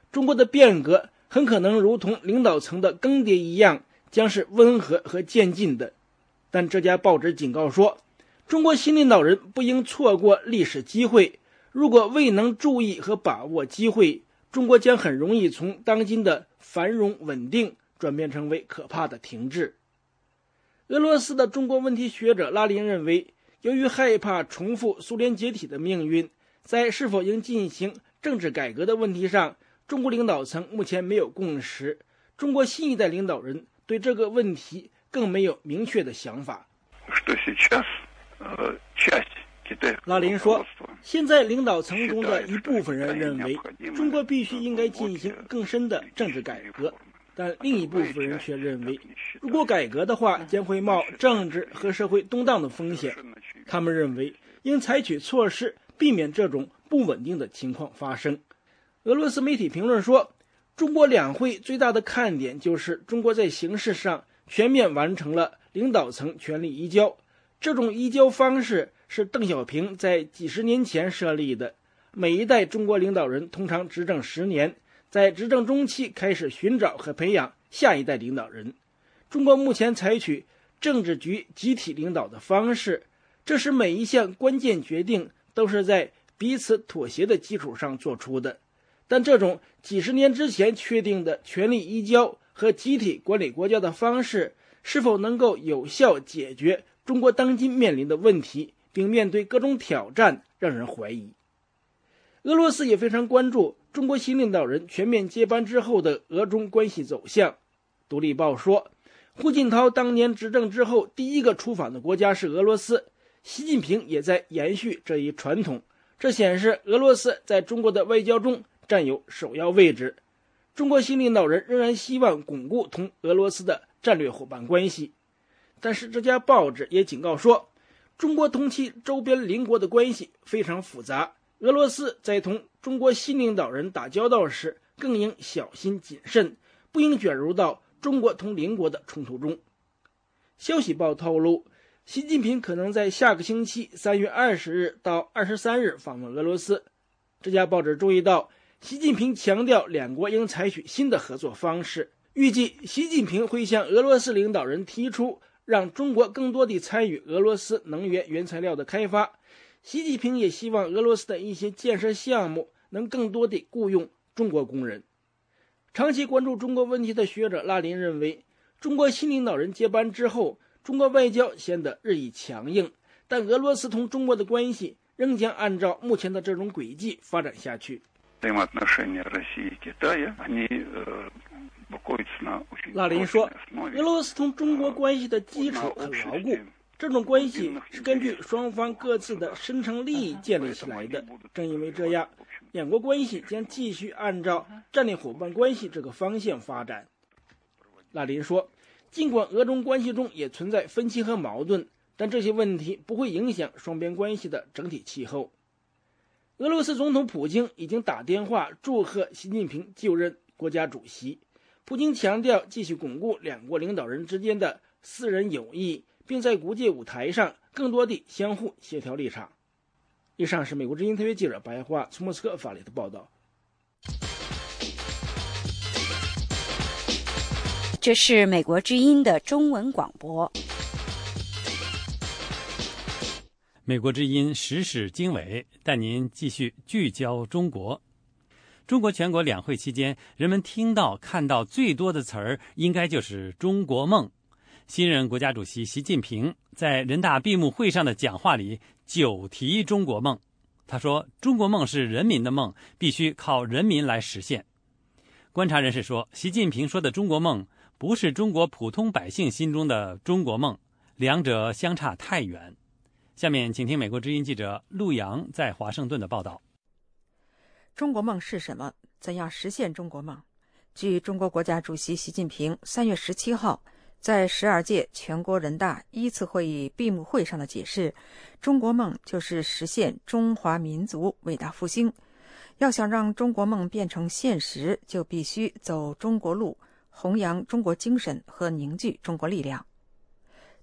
中国的变革很可能如同领导层的更迭一样。将是温和和渐进的，但这家报纸警告说，中国新领导人不应错过历史机会。如果未能注意和把握机会，中国将很容易从当今的繁荣稳定转变成为可怕的停滞。俄罗斯的中国问题学者拉林认为，由于害怕重复苏联解体的命运，在是否应进行政治改革的问题上，中国领导层目前没有共识。中国新一代领导人。对这个问题更没有明确的想法。拉林说：“现在领导层中的一部分人认为，中国必须应该进行更深的政治改革，但另一部分人却认为，如果改革的话，将会冒政治和社会动荡的风险。他们认为，应采取措施避免这种不稳定的情况发生。”俄罗斯媒体评论说。中国两会最大的看点就是中国在形式上全面完成了领导层权力移交。这种移交方式是邓小平在几十年前设立的。每一代中国领导人通常执政十年，在执政中期开始寻找和培养下一代领导人。中国目前采取政治局集体领导的方式，这是每一项关键决定都是在彼此妥协的基础上做出的。但这种几十年之前确定的权力移交和集体管理国家的方式，是否能够有效解决中国当今面临的问题，并面对各种挑战，让人怀疑。俄罗斯也非常关注中国新领导人全面接班之后的俄中关系走向。独立报说，胡锦涛当年执政之后第一个出访的国家是俄罗斯，习近平也在延续这一传统。这显示俄罗斯在中国的外交中占有首要位置。中国新领导人仍然希望巩固同俄罗斯的战略伙伴关系，但是这家报纸也警告说，中国同其周边邻国的关系非常复杂。俄罗斯在同中国新领导人打交道时，更应小心谨慎，不应卷入到中国同邻国的冲突中。消息报透露，习近平可能在下个星期三月二十日到二十三日访问俄罗斯。这家报纸注意到，习近平强调两国应采取新的合作方式，预计习近平会向俄罗斯领导人提出，让中国更多地参与俄罗斯能源原材料的开发。习近平也希望俄罗斯的一些建设项目能更多地雇佣中国工人。长期关注中国问题的学者拉林认为，中国新领导人接班之后，中国外交显得日益强硬，但俄罗斯同中国的关系仍将按照目前的这种轨迹发展下去。拉林说：“俄罗斯同中国关系的基础很牢固。”这种关系是根据双方各自的深层利益建立起来的。正因为这样，两国关系将继续按照战略伙伴关系这个方向发展。拉林说：“尽管俄中关系中也存在分歧和矛盾，但这些问题不会影响双边关系的整体气候。”俄罗斯总统普京已经打电话祝贺习近平就任国家主席。普京强调继续巩固两国领导人之间的私人友谊。并在国际舞台上更多地相互协调立场。以上是美国之音特约记者白桦从莫斯科发来的报道。这是美国之音的中文广播。美国之音时事经纬带您继续聚焦中国。中国全国两会期间，人们听到、看到最多的词儿，应该就是“中国梦”。新任国家主席习近平在人大闭幕会上的讲话里久提中国梦。他说：“中国梦是人民的梦，必须靠人民来实现。”观察人士说，习近平说的中国梦不是中国普通百姓心中的中国梦，两者相差太远。下面，请听美国之音记者陆洋在华盛顿的报道：“中国梦是什么？怎样实现中国梦？”据中国国家主席习近平三月十七号。在十二届全国人大一次会议闭幕会上的解释，中国梦就是实现中华民族伟大复兴。要想让中国梦变成现实，就必须走中国路，弘扬中国精神和凝聚中国力量。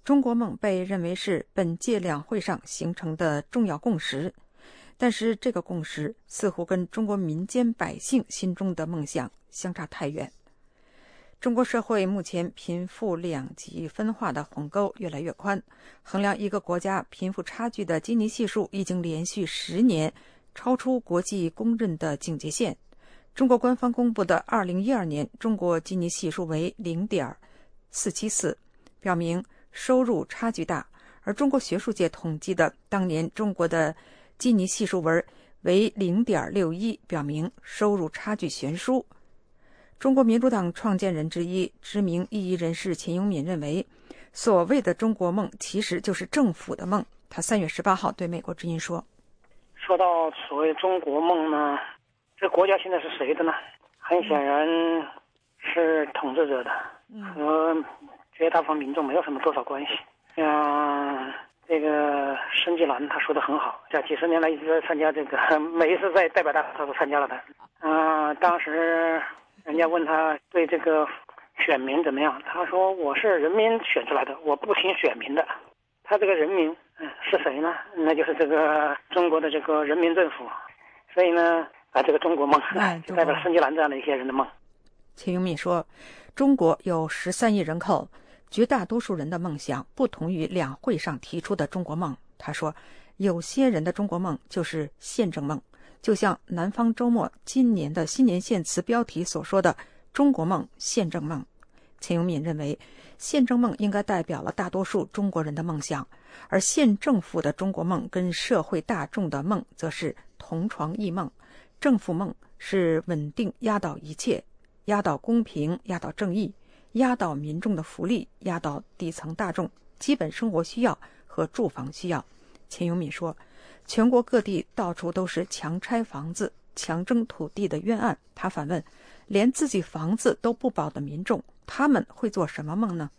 中国梦被认为是本届两会上形成的重要共识，但是这个共识似乎跟中国民间百姓心中的梦想相差太远。中国社会目前贫富两极分化的鸿沟越来越宽，衡量一个国家贫富差距的基尼系数已经连续十年超出国际公认的警戒线。中国官方公布的二零一二年中国基尼系数为零点四七四，表明收入差距大；而中国学术界统计的当年中国的基尼系数为为零点六一，表明收入差距悬殊。中国民主党创建人之一、知名异议人士秦永敏认为，所谓的中国梦其实就是政府的梦。他三月十八号对美国之音说：“说到所谓中国梦呢，这国家现在是谁的呢？很显然，是统治者的，和绝大部分民众没有什么多少关系。像这个申纪兰他说的很好，这几十年来一直在参加这个，每一次在代表大会他都参加了的。嗯，当时。”人家问他对这个选民怎么样？他说：“我是人民选出来的，我不听选民的。”他这个人民，嗯，是谁呢？那就是这个中国的这个人民政府。所以呢，啊，这个中国梦代表申纪兰这样的一些人的梦。秦永敏说：“中国有十三亿人口，绝大多数人的梦想不同于两会上提出的中国梦。他说，有些人的中国梦就是宪政梦，就像南方周末今年的新年献词标题所说的“中国梦、宪政梦”。钱永敏认为，宪政梦应该代表了大多数中国人的梦想，而县政府的中国梦跟社会大众的梦则是同床异梦。政府梦是稳定压倒一切，压倒公平，压倒正义，压倒民众的福利，压倒底层大众基本生活需要和住房需要。钱永敏说，全国各地到处都是强拆房子、强征土地的冤案。他反问，连自己房子都不保的民众。他们会做什么梦呢？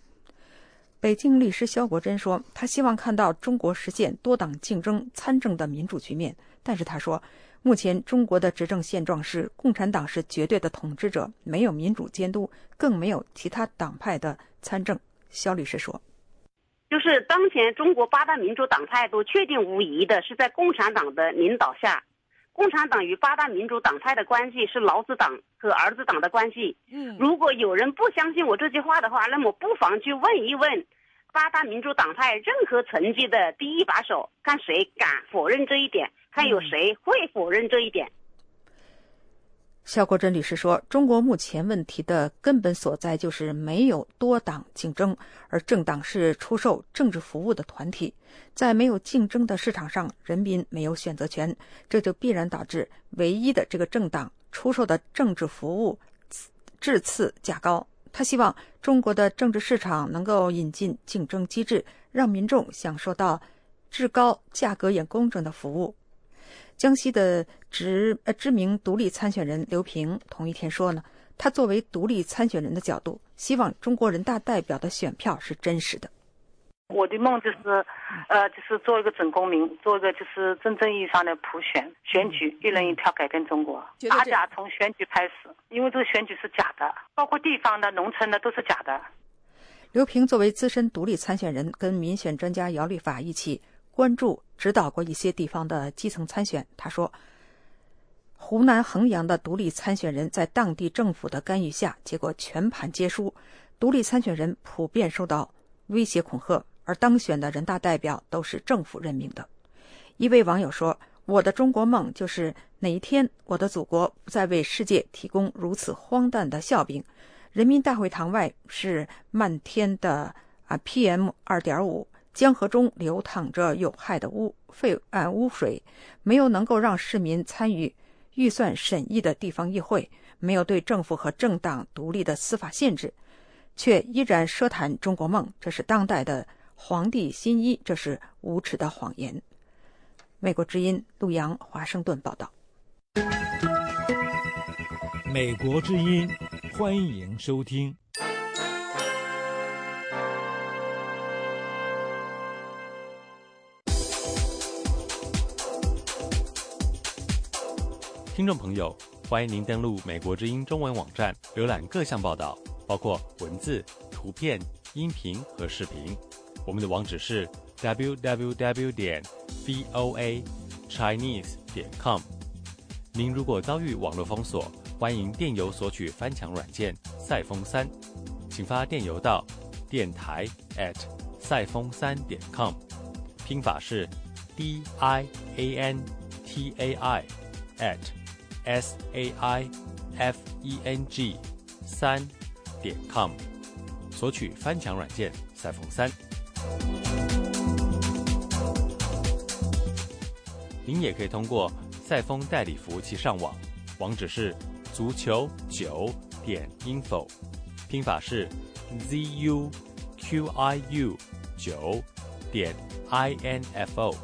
北京律师肖国珍说：“他希望看到中国实现多党竞争参政的民主局面。”但是他说，目前中国的执政现状是共产党是绝对的统治者，没有民主监督，更没有其他党派的参政。肖律师说：“就是当前中国八大民主党派都确定无疑的是在共产党的领导下。”共产党与八大民主党派的关系是老子党和儿子党的关系。嗯，如果有人不相信我这句话的话，那么不妨去问一问八大民主党派任何层级的第一把手，看谁敢否认这一点，看有谁会否认这一点。肖国珍律师说：“中国目前问题的根本所在就是没有多党竞争，而政党是出售政治服务的团体，在没有竞争的市场上，人民没有选择权，这就必然导致唯一的这个政党出售的政治服务质次价高。他希望中国的政治市场能够引进竞争机制，让民众享受到至高、价格也公正的服务。”江西的知呃知名独立参选人刘平同一天说呢，他作为独立参选人的角度，希望中国人大代表的选票是真实的。我的梦就是，呃，就是做一个准公民，做一个就是真正意义上的普选选举，一人一票改变中国。打假从选举开始，因为这个选举是假的，包括地方的、农村的都是假的。刘平作为资深独立参选人，跟民选专家姚立法一起。关注指导过一些地方的基层参选，他说，湖南衡阳的独立参选人在当地政府的干预下，结果全盘皆输，独立参选人普遍受到威胁恐吓，而当选的人大代表都是政府任命的。一位网友说：“我的中国梦就是哪一天我的祖国不再为世界提供如此荒诞的笑柄。人民大会堂外是漫天的啊 PM 二点五。”江河中流淌着有害的污废啊污水，没有能够让市民参与预算审议的地方议会，没有对政府和政党独立的司法限制，却依然奢谈中国梦，这是当代的皇帝新衣，这是无耻的谎言。美国之音陆洋华盛顿报道。美国之音，欢迎收听。听众朋友，欢迎您登录美国之音中文网站，浏览各项报道，包括文字、图片、音频和视频。我们的网址是 www 点 voa chinese 点 com。您如果遭遇网络封锁，欢迎电邮索取翻墙软件赛风三，请发电邮到电台 at 赛风三点 com，拼法是 d i a n t a i at。S a i f e n g 三点 com 索取翻墙软件赛风三。您也可以通过赛风代理服务器上网，网址是足球九点 info，拼法是 z u q i u 九点 i n f o。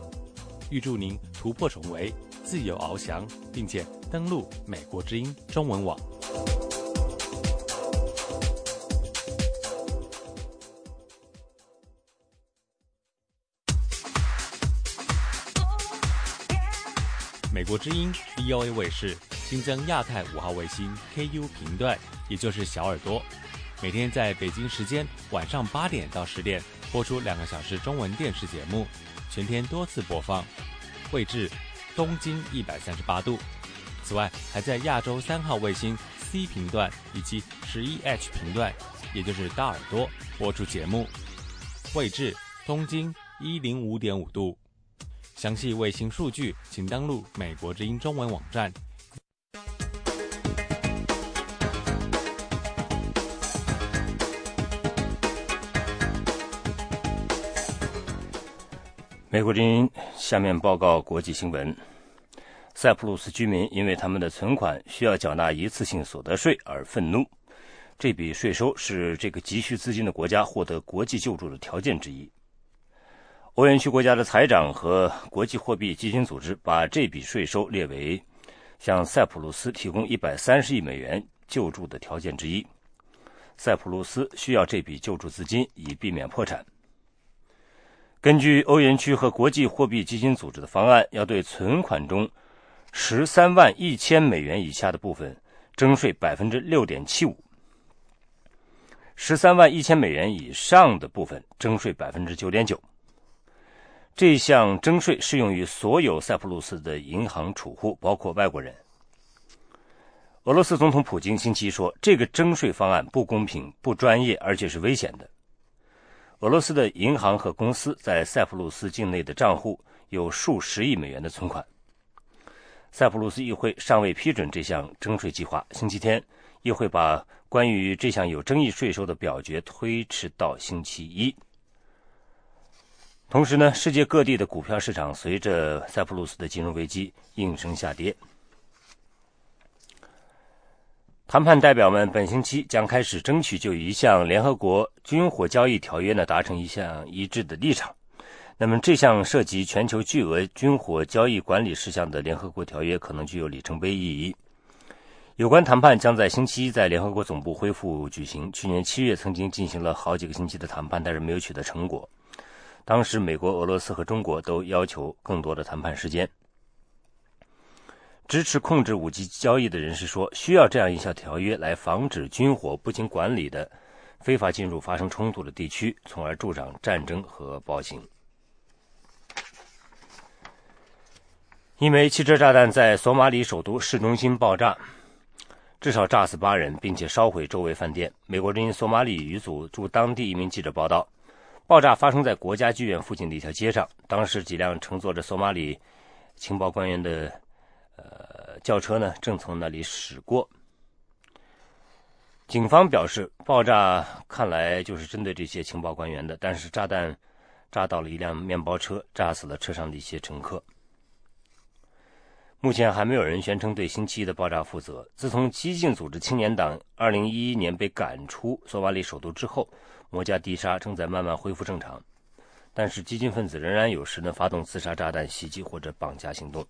预祝您突破重围，自由翱翔，并且。登录美国之音中文网。美国之音 VOA 卫视新增亚太五号卫星 KU 频段，也就是小耳朵，每天在北京时间晚上八点到十点播出两个小时中文电视节目，全天多次播放，位置东经一百三十八度。此外，还在亚洲三号卫星 C 频段以及十一 H 频段也就是大耳朵播出节目，位置东经一零五点五度。详细卫星数据，请登录美国之音中文网站。美国之音下面报告国际新闻：塞浦路斯居民因为他们的存款需要缴纳一次性所得税而愤怒。这笔税收是这个急需资金的国家获得国际救助的条件之一。欧元区国家的财长和国际货币基金组织把这笔税收列为向塞浦路斯提供一百三十亿美元救助的条件之一。塞浦路斯需要这笔救助资金以避免破产。根据欧元区和国际货币基金组织的方案，要对存款中十三万一千美元以下的部分征税百分之六点七五，十三万一千美元以上的部分征税百分之九点九。这项征税适用于所有塞浦路斯的银行储户，包括外国人。俄罗斯总统普京星期说，这个征税方案不公平、不专业，而且是危险的。俄罗斯的银行和公司在塞浦路斯境内的账户有数十亿美元的存款。塞浦路斯议会尚未批准这项征税计划。星期天，议会把关于这项有争议税收的表决推迟到星期一。同时呢，世界各地的股票市场随着塞浦路斯的金融危机应声下跌。谈判代表们本星期将开始争取就一项联合国军火交易条约呢达成一项一致的立场。那么这项涉及全球巨额军火交易管理事项的联合国条约可能具有里程碑意义。有关谈判将在星期一在联合国总部恢复举行。去年七月曾经进行了好几个星期的谈判，但是没有取得成果。当时美国、俄罗斯和中国都要求更多的谈判时间。支持控制武器交易的人士说，需要这样一项条约来防止军火不经管理的非法进入发生冲突的地区，从而助长战争和暴行。一枚汽车炸弹在索马里首都市中心爆炸，至少炸死八人，并且烧毁周围饭店。美国之音索马里语组驻当地一名记者报道，爆炸发生在国家剧院附近的一条街上，当时几辆乘坐着索马里情报官员的。呃，轿车呢正从那里驶过。警方表示，爆炸看来就是针对这些情报官员的，但是炸弹炸到了一辆面包车，炸死了车上的一些乘客。目前还没有人宣称对星期一的爆炸负责。自从激进组织青年党2011年被赶出索马里首都之后，摩加迪沙正在慢慢恢复正常，但是激进分子仍然有时呢发动自杀炸弹袭击或者绑架行动。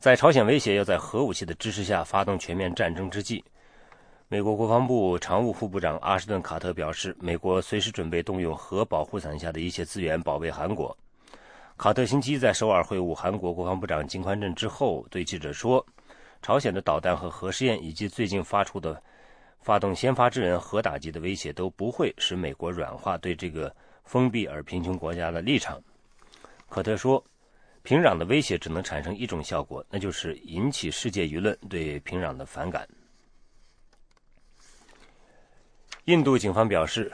在朝鲜威胁要在核武器的支持下发动全面战争之际，美国国防部常务副部长阿什顿·卡特表示，美国随时准备动用核保护伞下的一切资源保卫韩国。卡特星期在首尔会晤韩国国防部长金宽镇之后，对记者说：“朝鲜的导弹和核试验，以及最近发出的发动先发制人核打击的威胁，都不会使美国软化对这个封闭而贫穷国家的立场。”可特说。平壤的威胁只能产生一种效果，那就是引起世界舆论对平壤的反感。印度警方表示，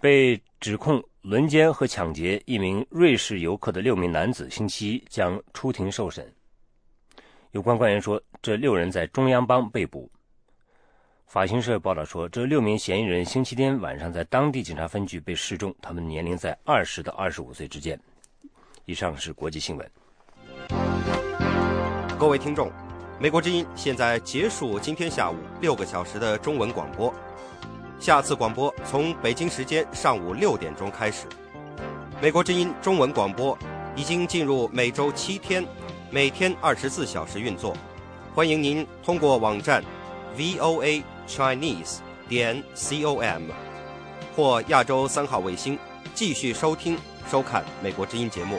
被指控轮奸和抢劫一名瑞士游客的六名男子，星期一将出庭受审。有关官员说，这六人在中央邦被捕。法新社报道说，这六名嫌疑人星期天晚上在当地警察分局被示众，他们年龄在二十到二十五岁之间。以上是国际新闻。各位听众，美国之音现在结束今天下午六个小时的中文广播，下次广播从北京时间上午六点钟开始。美国之音中文广播已经进入每周七天，每天二十四小时运作。欢迎您通过网站 voa chinese 点 com 或亚洲三号卫星继续收听。收看《美国之音》节目。